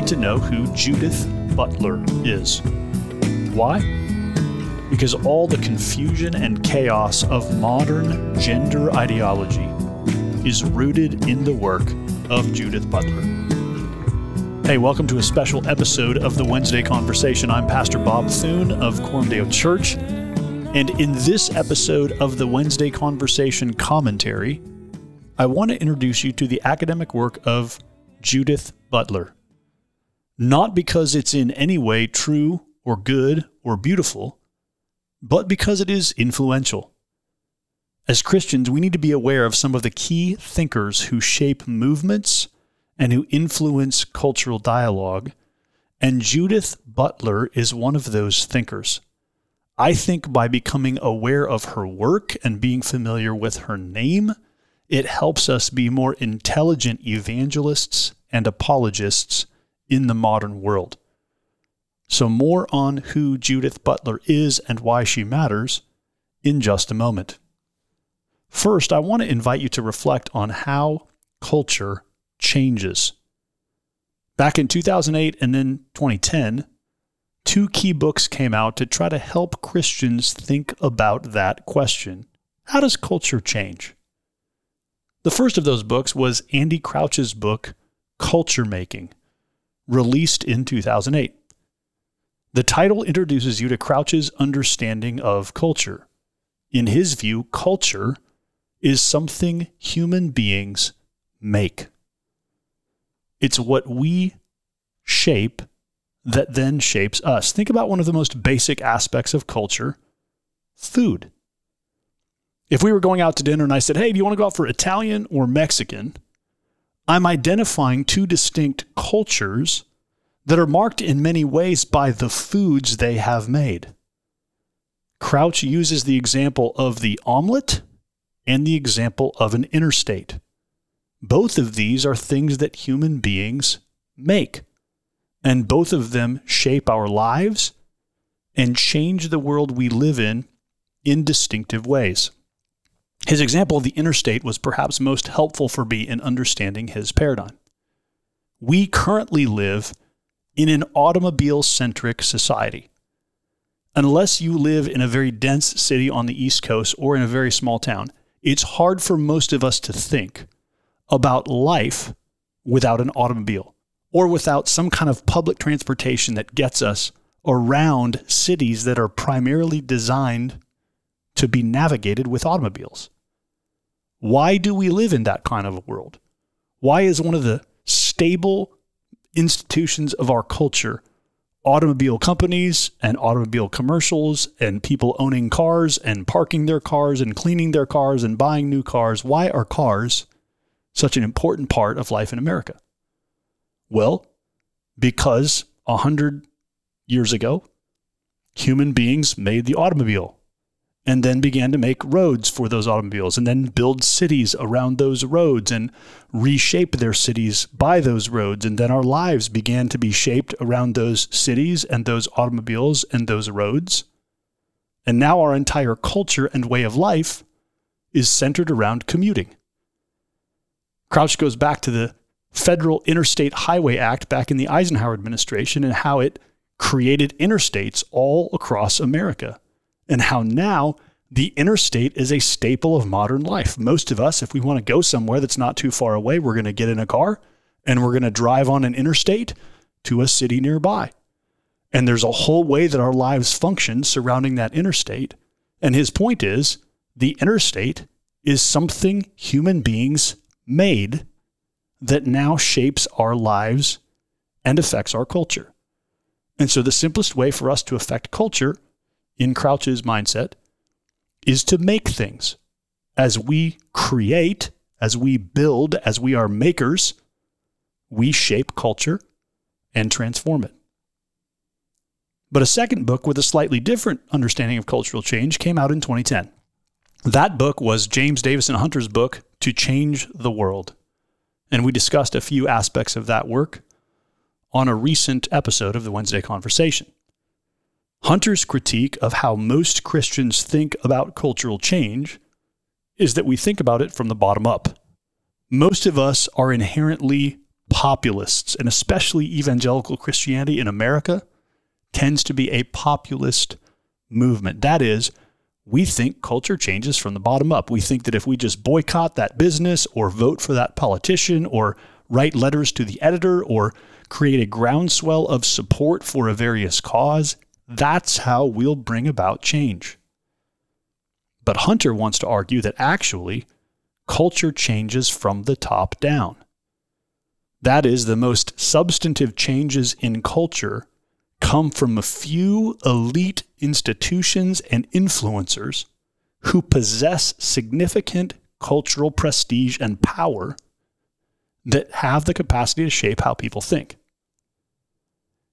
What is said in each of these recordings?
need to know who Judith Butler is. Why? Because all the confusion and chaos of modern gender ideology is rooted in the work of Judith Butler. Hey, welcome to a special episode of the Wednesday Conversation. I'm Pastor Bob Thune of Coram Deo Church. And in this episode of the Wednesday Conversation commentary, I want to introduce you to the academic work of Judith Butler. Not because it's in any way true or good or beautiful, but because it is influential. As Christians, we need to be aware of some of the key thinkers who shape movements and who influence cultural dialogue, and Judith Butler is one of those thinkers. I think by becoming aware of her work and being familiar with her name, it helps us be more intelligent evangelists and apologists in the modern world. So, more on who Judith Butler is and why she matters in just a moment. First, I want to invite you to reflect on how culture changes. Back in 2008 and then 2010, two key books came out to try to help Christians think about that question How does culture change? The first of those books was Andy Crouch's book, Culture Making, released in 2008. The title introduces you to Crouch's understanding of culture. In his view, culture is something human beings make. It's what we shape that then shapes us. Think about one of the most basic aspects of culture food. If we were going out to dinner and I said, hey, do you want to go out for Italian or Mexican? I'm identifying two distinct cultures that are marked in many ways by the foods they have made. Crouch uses the example of the omelet and the example of an interstate. Both of these are things that human beings make, and both of them shape our lives and change the world we live in in distinctive ways. His example of the interstate was perhaps most helpful for me in understanding his paradigm. We currently live in an automobile centric society. Unless you live in a very dense city on the East Coast or in a very small town, it's hard for most of us to think about life without an automobile or without some kind of public transportation that gets us around cities that are primarily designed to be navigated with automobiles. Why do we live in that kind of a world? Why is one of the stable institutions of our culture automobile companies and automobile commercials and people owning cars and parking their cars and cleaning their cars and buying new cars? Why are cars such an important part of life in America? Well, because a hundred years ago, human beings made the automobile and then began to make roads for those automobiles and then build cities around those roads and reshape their cities by those roads. And then our lives began to be shaped around those cities and those automobiles and those roads. And now our entire culture and way of life is centered around commuting. Crouch goes back to the Federal Interstate Highway Act back in the Eisenhower administration and how it created interstates all across America and how now the interstate is a staple of modern life. Most of us, if we want to go somewhere that's not too far away, we're going to get in a car and we're going to drive on an interstate to a city nearby. And there's a whole way that our lives function surrounding that interstate. And his point is the interstate is something human beings made that now shapes our lives and affects our culture. And so the simplest way for us to affect culture in Crouch's mindset is to make things. As we create, as we build, as we are makers, we shape culture and transform it. But a second book with a slightly different understanding of cultural change came out in 2010. That book was James Davison Hunter's book, To Change the World. And we discussed a few aspects of that work on a recent episode of the Wednesday Conversation. Hunter's critique of how most Christians think about cultural change is that we think about it from the bottom up. Most of us are inherently populists, and especially evangelical Christianity in America tends to be a populist movement. That is, we think culture changes from the bottom up. We think that if we just boycott that business or vote for that politician or write letters to the editor or create a groundswell of support for a various cause, that's how we'll bring about change. But Hunter wants to argue that actually, culture changes from the top down. That is, the most substantive changes in culture come from a few elite institutions and influencers who possess significant cultural prestige and power that have the capacity to shape how people think.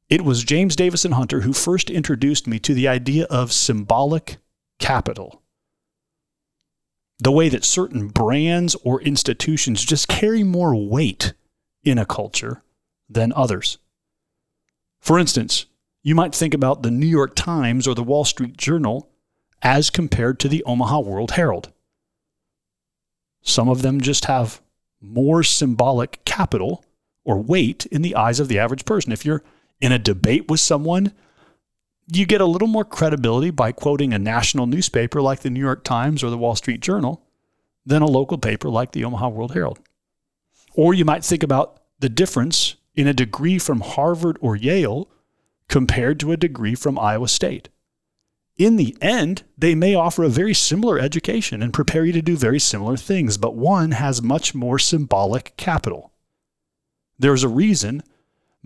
It was James Davison Hunter who first introduced me to the idea of symbolic capital. The way that certain brands or institutions just carry more weight in a culture than others. For instance, you might think about the New York Times or the Wall Street Journal as compared to the Omaha World Herald. Some of them just have more symbolic capital or weight in the eyes of the average person. If you're in a debate with someone, you get a little more credibility by quoting a national newspaper like the New York Times or the Wall Street Journal than a local paper like the Omaha World Herald. Or you might think about the difference in a degree from Harvard or Yale compared to a degree from Iowa State. In the end, they may offer a very similar education and prepare you to do very similar things, but one has much more symbolic capital. There's a reason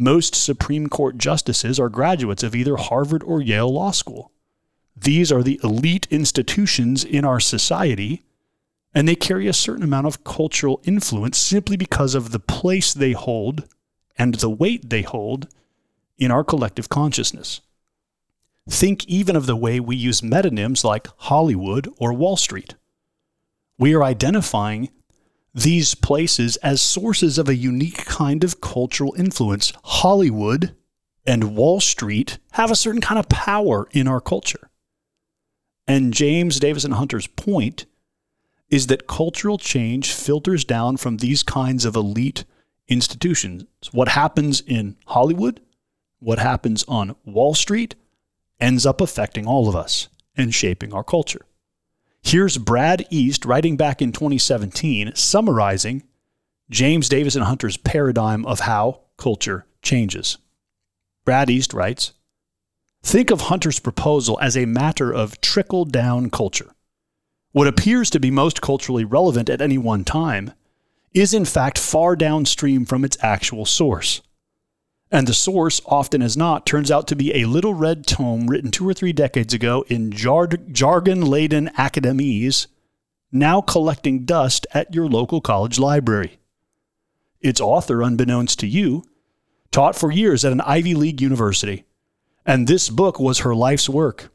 most Supreme Court justices are graduates of either Harvard or Yale Law School. These are the elite institutions in our society, and they carry a certain amount of cultural influence simply because of the place they hold and the weight they hold in our collective consciousness. Think even of the way we use metonyms like Hollywood or Wall Street. We are identifying these places as sources of a unique kind of cultural influence. Hollywood and Wall Street have a certain kind of power in our culture. And James Davison Hunter's point is that cultural change filters down from these kinds of elite institutions. What happens in Hollywood, what happens on Wall Street, ends up affecting all of us and shaping our culture. Here's Brad East writing back in 2017, summarizing James Davison Hunter's paradigm of how culture changes. Brad East writes Think of Hunter's proposal as a matter of trickle down culture. What appears to be most culturally relevant at any one time is, in fact, far downstream from its actual source. And the source, often as not, turns out to be a little red tome written two or three decades ago in jar- jargon laden academies, now collecting dust at your local college library. Its author, unbeknownst to you, taught for years at an Ivy League university, and this book was her life's work.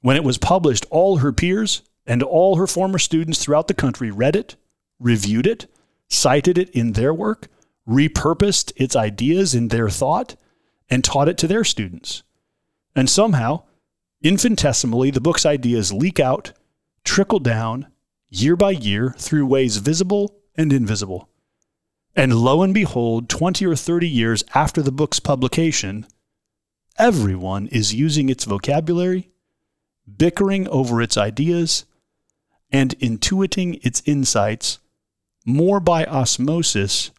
When it was published, all her peers and all her former students throughout the country read it, reviewed it, cited it in their work, repurposed its ideas in their thought and taught it to their students. And somehow, infinitesimally, the book's ideas leak out, trickle down, year by year, through ways visible and invisible. And lo and behold, 20 or 30 years after the book's publication, everyone is using its vocabulary, bickering over its ideas, and intuiting its insights more by osmosis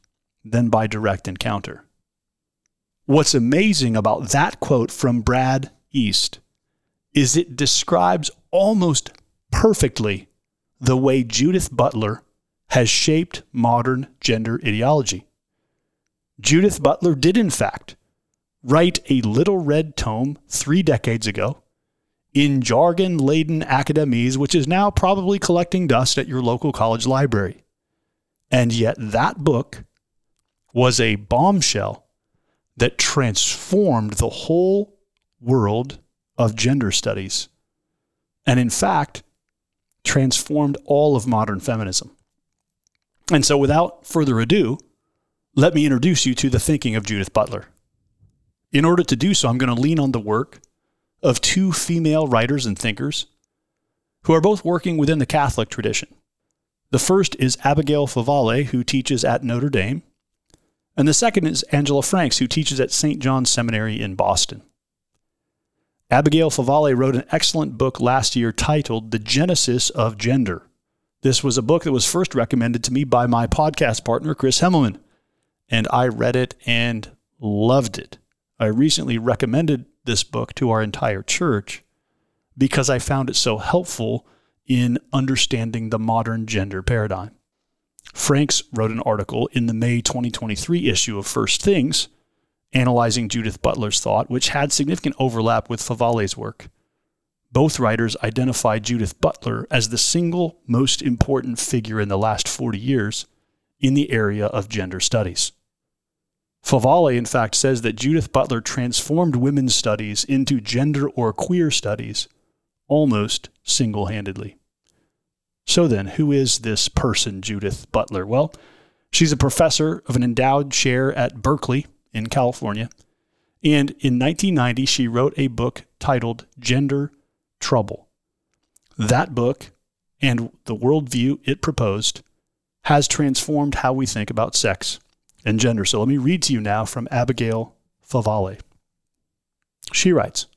than by direct encounter. What's amazing about that quote from Brad East is it describes almost perfectly the way Judith Butler has shaped modern gender ideology. Judith Butler did, in fact, write a little red tome three decades ago in jargon laden academies, which is now probably collecting dust at your local college library. And yet, that book was a bombshell that transformed the whole world of gender studies. And in fact, transformed all of modern feminism. And so, without further ado, let me introduce you to the thinking of Judith Butler. In order to do so, I'm going to lean on the work of two female writers and thinkers who are both working within the Catholic tradition. The first is Abigail Favale, who teaches at Notre Dame, And the second is Angela Franks, who teaches at St. John's Seminary in Boston. Abigail Favale wrote an excellent book last year titled The Genesis of Gender. This was a book that was first recommended to me by my podcast partner, Chris Hemmelman, and I read it and loved it. I recently recommended this book to our entire church because I found it so helpful in understanding the modern gender paradigm. Franks wrote an article in the May 2023 issue of First Things analyzing Judith Butler's thought, which had significant overlap with Favale's work. Both writers identified Judith Butler as the single most important figure in the last 40 years in the area of gender studies. Favale, in fact, says that Judith Butler transformed women's studies into gender or queer studies almost single handedly. So then, who is this person, Judith Butler? Well, she's a professor of an endowed chair at Berkeley in California. And in 1990, she wrote a book titled Gender Trouble. That book and the worldview it proposed has transformed how we think about sex and gender. So let me read to you now from Abigail Favale. She writes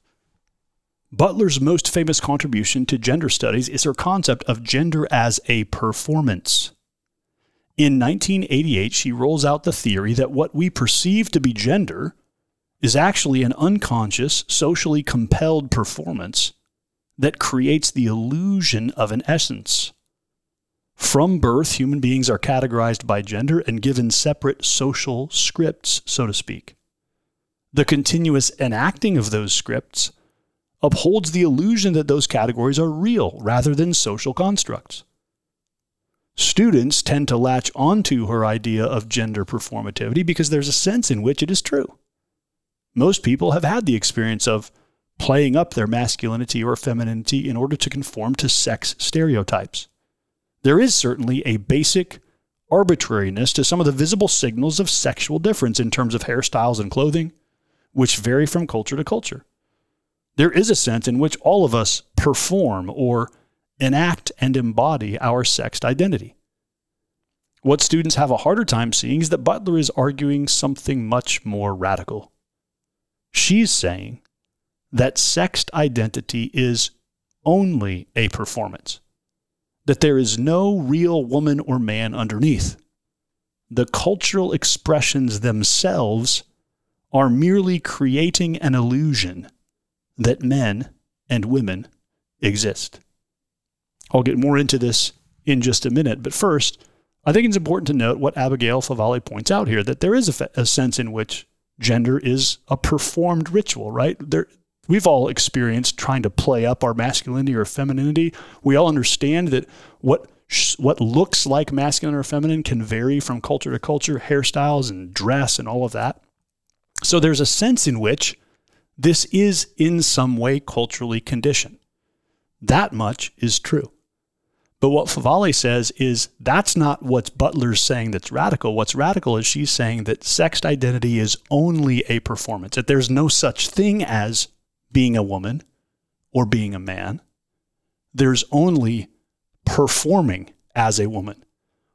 Butler's most famous contribution to gender studies is her concept of gender as a performance. In 1988, she rolls out the theory that what we perceive to be gender is actually an unconscious, socially compelled performance that creates the illusion of an essence. From birth, human beings are categorized by gender and given separate social scripts, so to speak. The continuous enacting of those scripts upholds the illusion that those categories are real rather than social constructs. Students tend to latch onto her idea of gender performativity because there's a sense in which it is true. Most people have had the experience of playing up their masculinity or femininity in order to conform to sex stereotypes. There is certainly a basic arbitrariness to some of the visible signals of sexual difference in terms of hairstyles and clothing, which vary from culture to culture. There is a sense in which all of us perform or enact and embody our sexed identity. What students have a harder time seeing is that Butler is arguing something much more radical. She's saying that sexed identity is only a performance, that there is no real woman or man underneath. The cultural expressions themselves are merely creating an illusion that men and women exist. I'll get more into this in just a minute, but first, I think it's important to note what Abigail Favale points out here that there is a, a sense in which gender is a performed ritual, right? There, we've all experienced trying to play up our masculinity or femininity. We all understand that what what looks like masculine or feminine can vary from culture to culture, hairstyles and dress and all of that. So there's a sense in which this is in some way culturally conditioned. That much is true. But what Favale says is that's not what Butler's saying that's radical. What's radical is she's saying that sexed identity is only a performance, that there's no such thing as being a woman or being a man. There's only performing as a woman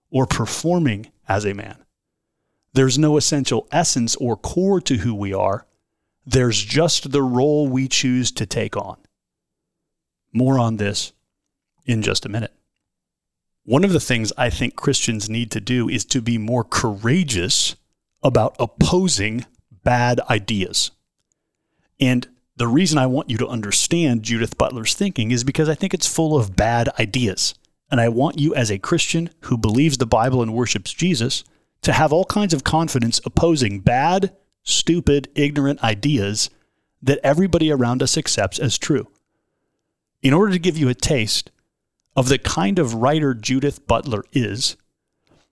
or performing as a man. There's no essential essence or core to who we are. There's just the role we choose to take on. More on this in just a minute. One of the things I think Christians need to do is to be more courageous about opposing bad ideas. And the reason I want you to understand Judith Butler's thinking is because I think it's full of bad ideas. And I want you, as a Christian who believes the Bible and worships Jesus, to have all kinds of confidence opposing bad, stupid, ignorant ideas that everybody around us accepts as true. In order to give you a taste of the kind of writer Judith Butler is,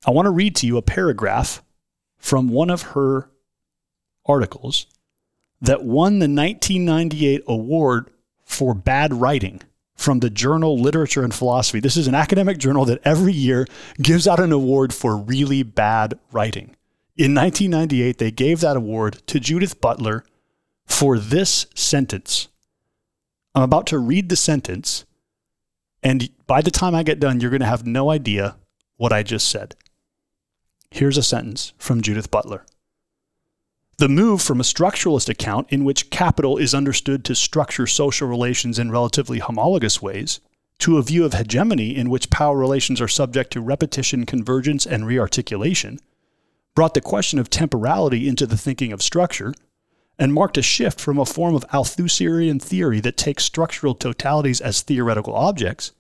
I want to read to you a paragraph from one of her articles that won the 1998 award for bad writing from the journal Literature and Philosophy. This is an academic journal that every year gives out an award for really bad writing. In 1998, they gave that award to Judith Butler for this sentence. I'm about to read the sentence and by the time I get done, you're going to have no idea what I just said. Here's a sentence from Judith Butler The move from a structuralist account in which capital is understood to structure social relations in relatively homologous ways to a view of hegemony in which power relations are subject to repetition, convergence, and rearticulation brought the question of temporality into the thinking of structure and marked a shift from a form of Althusserian theory that takes structural totalities as theoretical objects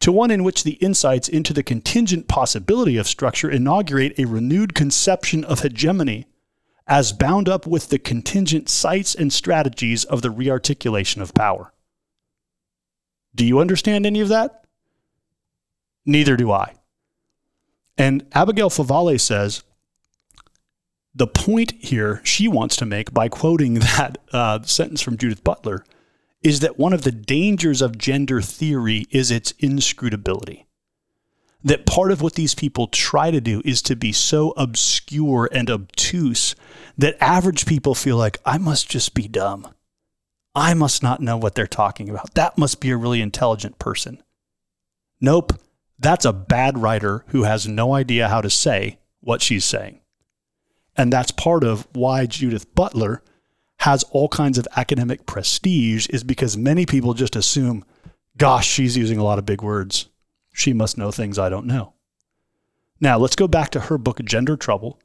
to one in which the insights into the contingent possibility of structure inaugurate a renewed conception of hegemony as bound up with the contingent sites and strategies of the rearticulation of power. Do you understand any of that? Neither do I. And Abigail Favale says the point here she wants to make by quoting that uh, sentence from Judith Butler is that one of the dangers of gender theory is its inscrutability. That part of what these people try to do is to be so obscure and obtuse that average people feel like, I must just be dumb. I must not know what they're talking about. That must be a really intelligent person. Nope, that's a bad writer who has no idea how to say what she's saying. And that's part of why Judith Butler has all kinds of academic prestige, is because many people just assume, gosh, she's using a lot of big words. She must know things I don't know. Now, let's go back to her book, Gender Trouble,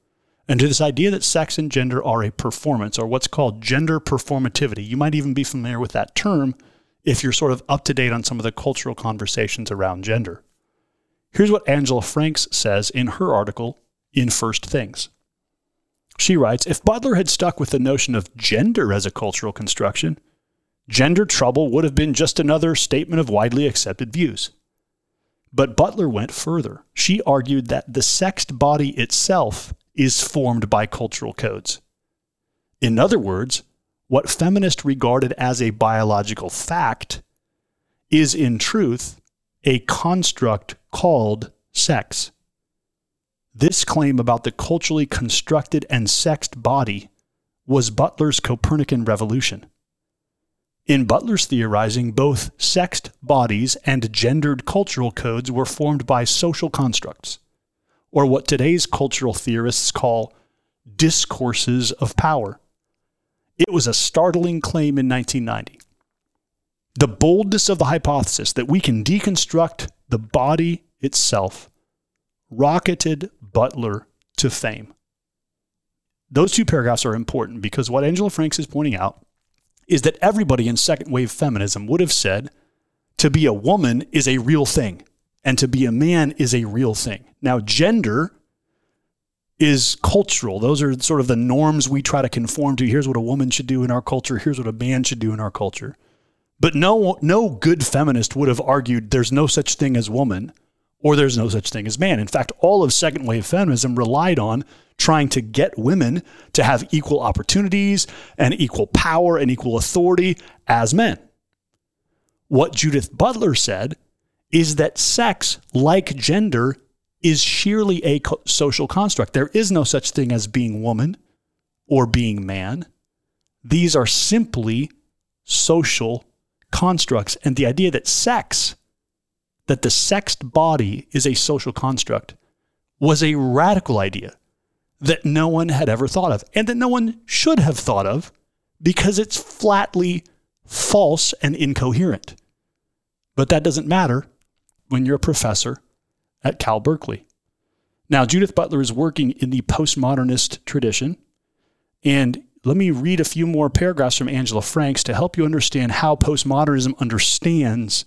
and to this idea that sex and gender are a performance, or what's called gender performativity. You might even be familiar with that term if you're sort of up to date on some of the cultural conversations around gender. Here's what Angela Franks says in her article in First Things. She writes If Butler had stuck with the notion of gender as a cultural construction, gender trouble would have been just another statement of widely accepted views. But Butler went further. She argued that the sexed body itself is formed by cultural codes. In other words, what feminists regarded as a biological fact is in truth a construct called sex. This claim about the culturally constructed and sexed body was Butler's Copernican revolution. In Butler's theorizing, both sexed bodies and gendered cultural codes were formed by social constructs, or what today's cultural theorists call discourses of power. It was a startling claim in 1990. The boldness of the hypothesis that we can deconstruct the body itself rocketed Butler to fame. Those two paragraphs are important because what Angela Franks is pointing out is that everybody in second wave feminism would have said to be a woman is a real thing and to be a man is a real thing. Now, gender is cultural. Those are sort of the norms we try to conform to. Here's what a woman should do in our culture, here's what a man should do in our culture. But no no good feminist would have argued there's no such thing as woman or there's no such thing as man. In fact, all of second wave feminism relied on trying to get women to have equal opportunities and equal power and equal authority as men. What Judith Butler said is that sex, like gender, is sheerly a social construct. There is no such thing as being woman or being man. These are simply social constructs. And the idea that sex that the sexed body is a social construct was a radical idea that no one had ever thought of and that no one should have thought of because it's flatly false and incoherent. But that doesn't matter when you're a professor at Cal Berkeley. Now, Judith Butler is working in the postmodernist tradition. And let me read a few more paragraphs from Angela Franks to help you understand how postmodernism understands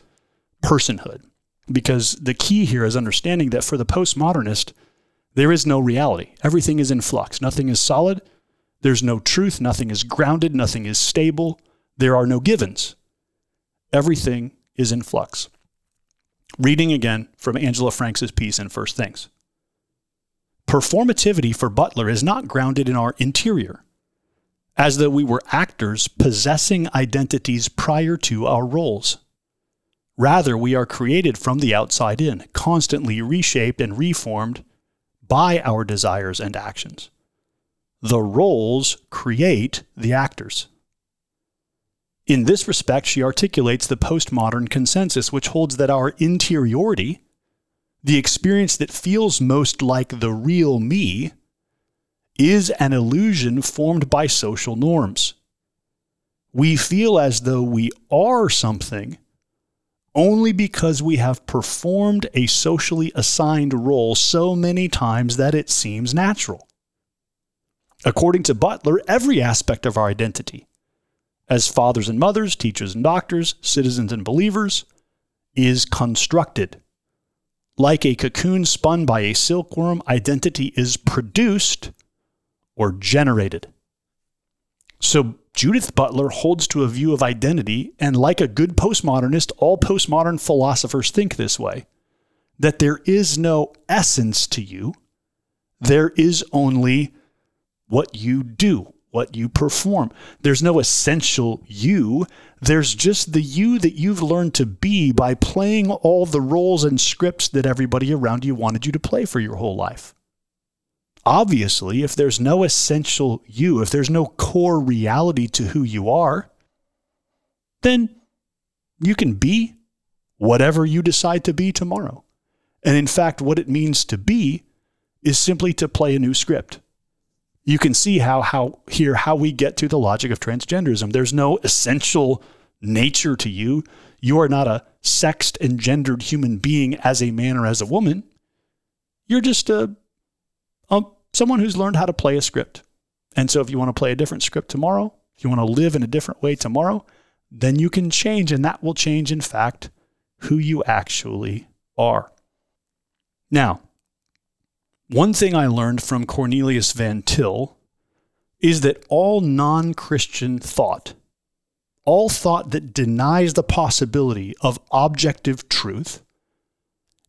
personhood because the key here is understanding that for the postmodernist, there is no reality. Everything is in flux. Nothing is solid. There's no truth. Nothing is grounded. Nothing is stable. There are no givens. Everything is in flux. Reading again from Angela Franks' piece in First Things. Performativity for Butler is not grounded in our interior, as though we were actors possessing identities prior to our roles. Rather, we are created from the outside in, constantly reshaped and reformed by our desires and actions. The roles create the actors. In this respect, she articulates the postmodern consensus, which holds that our interiority, the experience that feels most like the real me, is an illusion formed by social norms. We feel as though we are something only because we have performed a socially assigned role so many times that it seems natural. According to Butler, every aspect of our identity, as fathers and mothers, teachers and doctors, citizens and believers, is constructed. Like a cocoon spun by a silkworm, identity is produced or generated. So Judith Butler holds to a view of identity, and like a good postmodernist, all postmodern philosophers think this way that there is no essence to you, there is only what you do, what you perform. There's no essential you. There's just the you that you've learned to be by playing all the roles and scripts that everybody around you wanted you to play for your whole life obviously, if there's no essential you, if there's no core reality to who you are, then you can be whatever you decide to be tomorrow. And in fact, what it means to be is simply to play a new script. You can see how, how here how we get to the logic of transgenderism. There's no essential nature to you. You are not a sexed and gendered human being as a man or as a woman. You're just a, a someone who's learned how to play a script. And so if you want to play a different script tomorrow, if you want to live in a different way tomorrow, then you can change, and that will change, in fact, who you actually are. Now, one thing I learned from Cornelius Van Til is that all non Christian thought, all thought that denies the possibility of objective truth,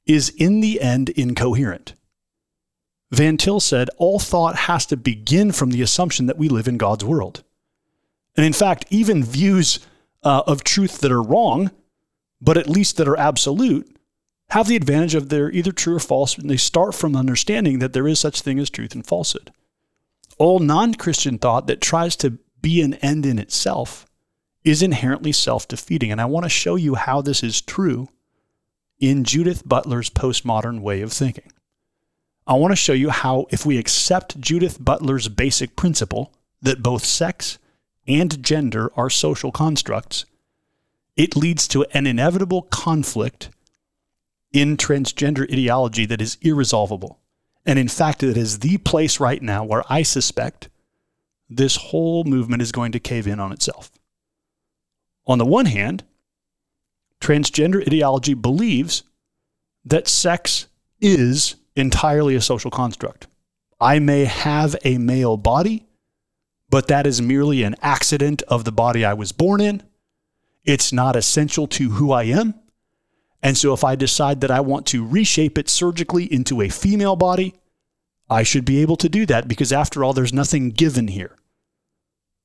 is in the end incoherent. Van Til said all thought has to begin from the assumption that we live in God's world. And in fact, even views uh, of truth that are wrong, but at least that are absolute, have the advantage of they're either true or false, and they start from understanding that there is such thing as truth and falsehood. All non Christian thought that tries to be an end in itself is inherently self defeating. And I want to show you how this is true in Judith Butler's postmodern way of thinking. I want to show you how, if we accept Judith Butler's basic principle that both sex and gender are social constructs, it leads to an inevitable conflict in transgender ideology that is irresolvable. And in fact, it is the place right now where I suspect this whole movement is going to cave in on itself. On the one hand, transgender ideology believes that sex is entirely a social construct. I may have a male body, but that is merely an accident of the body I was born in. It's not essential to who I am. And so if I decide that I want to reshape it surgically into a female body, I should be able to do that because after all, there's nothing given here.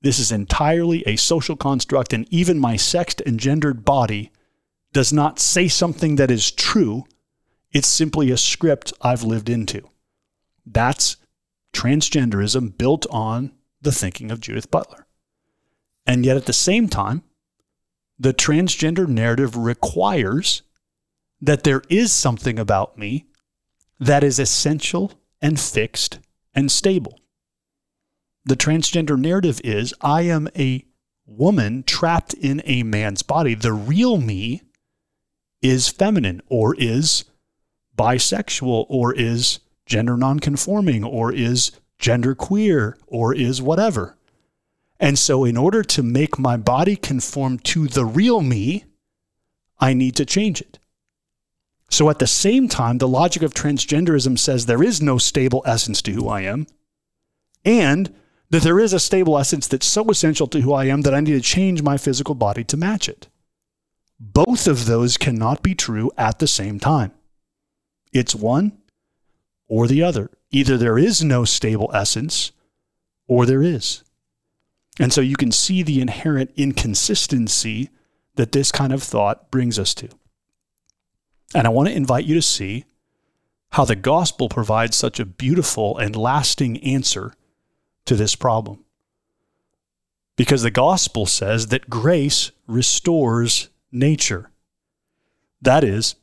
This is entirely a social construct, and even my sexed and gendered body does not say something that is true it's simply a script I've lived into. That's transgenderism built on the thinking of Judith Butler. And yet at the same time, the transgender narrative requires that there is something about me that is essential and fixed and stable. The transgender narrative is I am a woman trapped in a man's body. The real me is feminine or is bisexual or is gender nonconforming or is gender queer or is whatever. And so, in order to make my body conform to the real me, I need to change it. So, at the same time, the logic of transgenderism says there is no stable essence to who I am, and that there is a stable essence that's so essential to who I am that I need to change my physical body to match it. Both of those cannot be true at the same time. It's one or the other. Either there is no stable essence or there is. And so you can see the inherent inconsistency that this kind of thought brings us to. And I want to invite you to see how the gospel provides such a beautiful and lasting answer to this problem. Because the gospel says that grace restores nature. That is,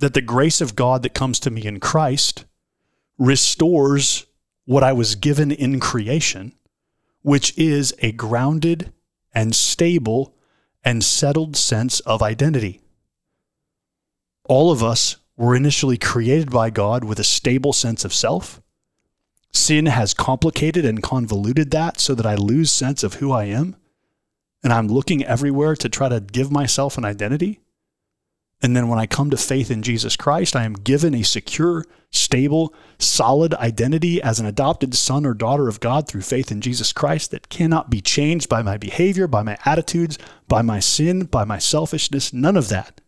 that the grace of God that comes to me in Christ restores what I was given in creation, which is a grounded and stable and settled sense of identity. All of us were initially created by God with a stable sense of self. Sin has complicated and convoluted that so that I lose sense of who I am and I'm looking everywhere to try to give myself an identity. And then when I come to faith in Jesus Christ, I am given a secure, stable, solid identity as an adopted son or daughter of God through faith in Jesus Christ that cannot be changed by my behavior, by my attitudes, by my sin, by my selfishness. None of that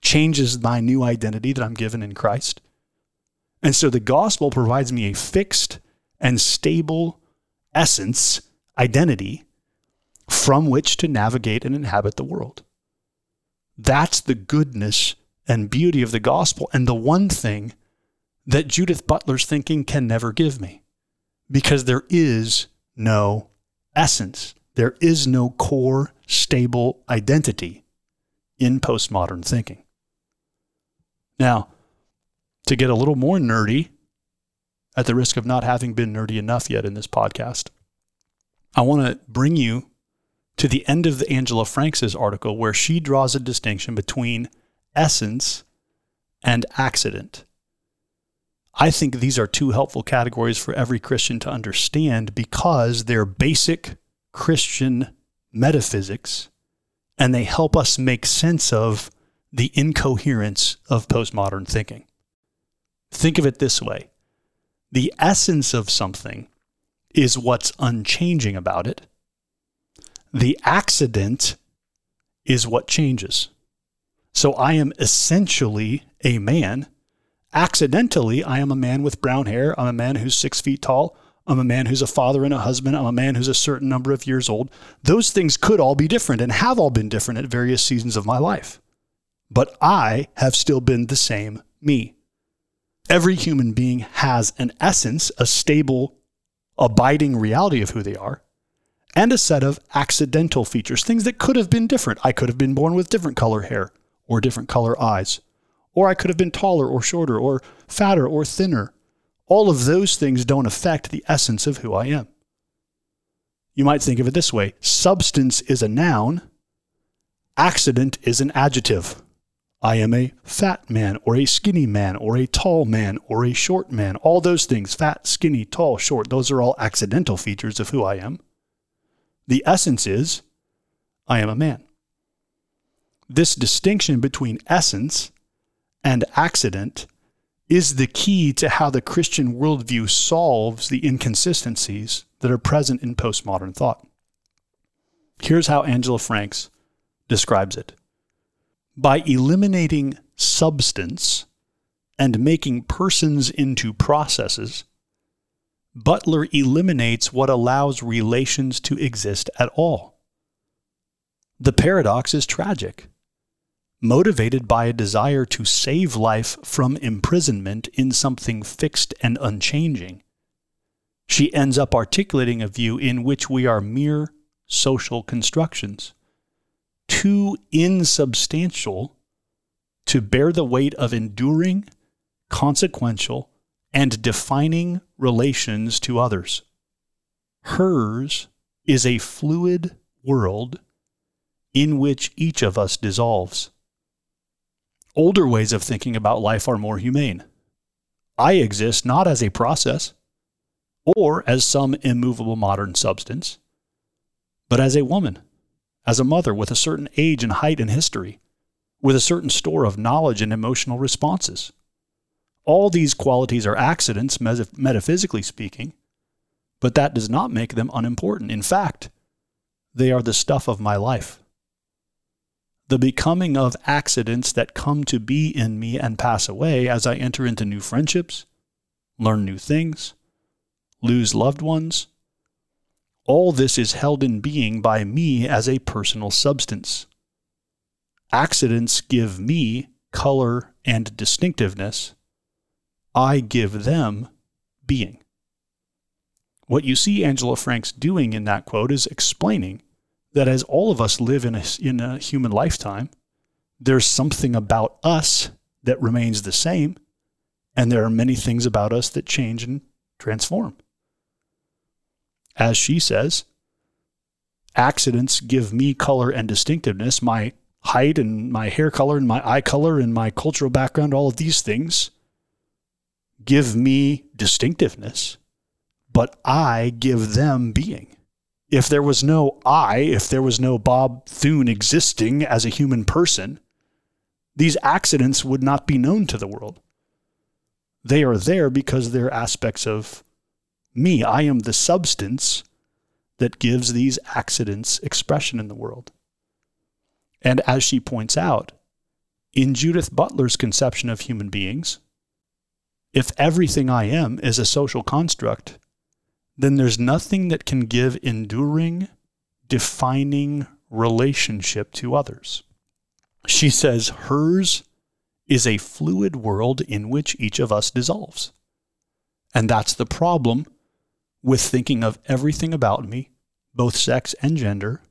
changes my new identity that I'm given in Christ. And so the gospel provides me a fixed and stable essence, identity from which to navigate and inhabit the world. That's the goodness and beauty of the gospel, and the one thing that Judith Butler's thinking can never give me, because there is no essence, there is no core, stable identity in postmodern thinking. Now, to get a little more nerdy, at the risk of not having been nerdy enough yet in this podcast, I want to bring you to the end of the Angela Franks' article, where she draws a distinction between essence and accident. I think these are two helpful categories for every Christian to understand because they're basic Christian metaphysics and they help us make sense of the incoherence of postmodern thinking. Think of it this way the essence of something is what's unchanging about it, the accident is what changes. So I am essentially a man. Accidentally, I am a man with brown hair. I'm a man who's six feet tall. I'm a man who's a father and a husband. I'm a man who's a certain number of years old. Those things could all be different and have all been different at various seasons of my life. But I have still been the same me. Every human being has an essence, a stable, abiding reality of who they are and a set of accidental features, things that could have been different. I could have been born with different color hair or different color eyes, or I could have been taller or shorter or fatter or thinner. All of those things don't affect the essence of who I am. You might think of it this way substance is a noun, accident is an adjective. I am a fat man or a skinny man or a tall man or a short man. All those things, fat, skinny, tall, short, those are all accidental features of who I am. The essence is, I am a man. This distinction between essence and accident is the key to how the Christian worldview solves the inconsistencies that are present in postmodern thought. Here's how Angela Franks describes it by eliminating substance and making persons into processes, Butler eliminates what allows relations to exist at all. The paradox is tragic. Motivated by a desire to save life from imprisonment in something fixed and unchanging, she ends up articulating a view in which we are mere social constructions, too insubstantial to bear the weight of enduring, consequential, and defining relations to others. Hers is a fluid world in which each of us dissolves. Older ways of thinking about life are more humane. I exist not as a process or as some immovable modern substance, but as a woman, as a mother with a certain age and height and history, with a certain store of knowledge and emotional responses. All these qualities are accidents, metaphysically speaking, but that does not make them unimportant. In fact, they are the stuff of my life. The becoming of accidents that come to be in me and pass away as I enter into new friendships, learn new things, lose loved ones. All this is held in being by me as a personal substance. Accidents give me color and distinctiveness I give them being. What you see Angela Franks doing in that quote is explaining that as all of us live in a, in a human lifetime, there's something about us that remains the same, and there are many things about us that change and transform. As she says, accidents give me color and distinctiveness. My height and my hair color and my eye color and my cultural background, all of these things give me distinctiveness, but I give them being. If there was no I, if there was no Bob Thune existing as a human person, these accidents would not be known to the world. They are there because they're aspects of me. I am the substance that gives these accidents expression in the world. And as she points out, in Judith Butler's conception of human beings, if everything I am is a social construct, then there's nothing that can give enduring, defining relationship to others. She says hers is a fluid world in which each of us dissolves. And that's the problem with thinking of everything about me, both sex and gender,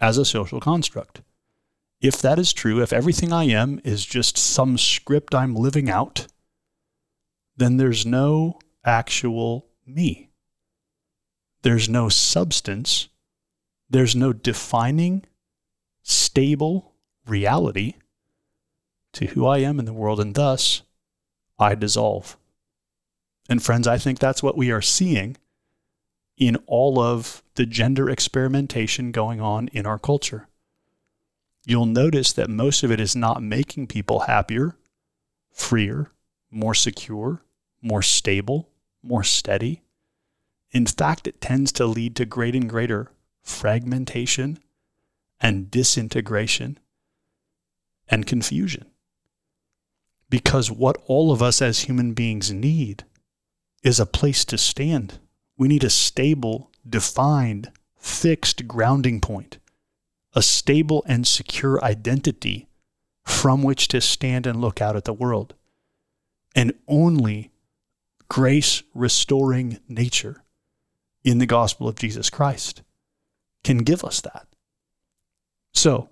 as a social construct. If that is true, if everything I am is just some script I'm living out, then there's no actual me. There's no substance. There's no defining, stable reality to who I am in the world, and thus I dissolve. And friends, I think that's what we are seeing in all of the gender experimentation going on in our culture. You'll notice that most of it is not making people happier, freer, more secure, more stable, more steady. In fact, it tends to lead to greater and greater fragmentation and disintegration and confusion. Because what all of us as human beings need is a place to stand. We need a stable, defined, fixed grounding point, a stable and secure identity from which to stand and look out at the world. And only grace restoring nature in the gospel of Jesus Christ can give us that. So,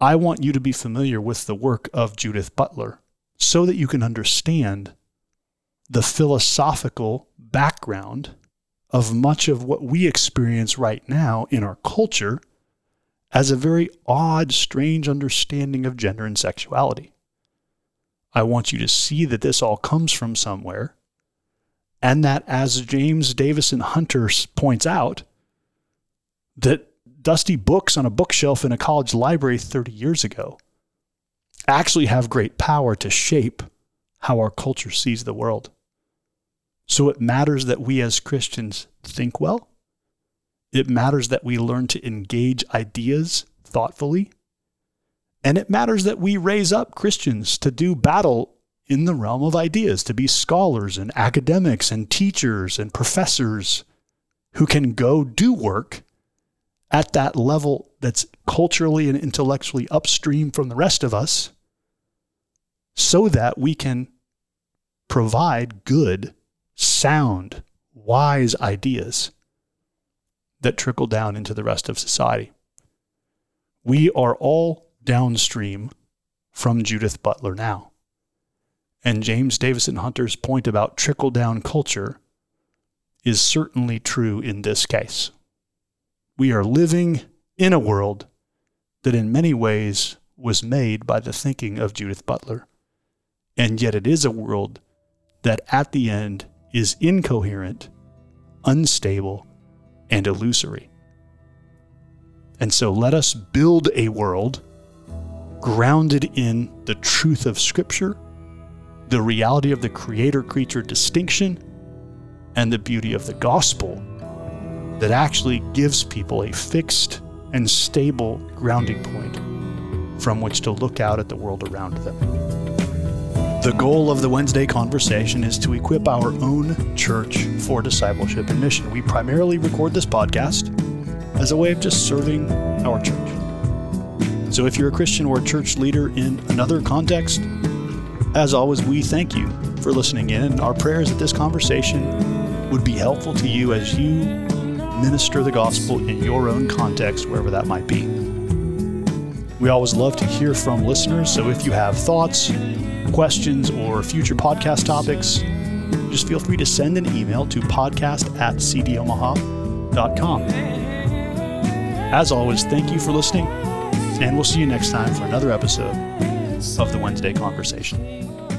I want you to be familiar with the work of Judith Butler so that you can understand the philosophical background of much of what we experience right now in our culture as a very odd, strange understanding of gender and sexuality. I want you to see that this all comes from somewhere, and that, as James Davison Hunter points out, that dusty books on a bookshelf in a college library 30 years ago actually have great power to shape how our culture sees the world. So it matters that we as Christians think well. It matters that we learn to engage ideas thoughtfully. And it matters that we raise up Christians to do battle in the realm of ideas, to be scholars and academics and teachers and professors who can go do work at that level that's culturally and intellectually upstream from the rest of us so that we can provide good, sound, wise ideas that trickle down into the rest of society. We are all downstream from Judith Butler now. And James Davison Hunter's point about trickle down culture is certainly true in this case. We are living in a world that in many ways was made by the thinking of Judith Butler. And yet it is a world that at the end is incoherent, unstable, and illusory. And so let us build a world grounded in the truth of Scripture, the reality of the creator creature distinction, and the beauty of the gospel that actually gives people a fixed and stable grounding point from which to look out at the world around them. The goal of the Wednesday conversation is to equip our own church for discipleship and mission. We primarily record this podcast as a way of just serving our church. So if you're a Christian or a church leader in another context, as always, we thank you for listening in. Our prayers that this conversation would be helpful to you as you minister the gospel in your own context, wherever that might be. We always love to hear from listeners, so if you have thoughts, questions, or future podcast topics, just feel free to send an email to podcast at cdomaha.com. As always, thank you for listening, and we'll see you next time for another episode of the Wednesday Conversation.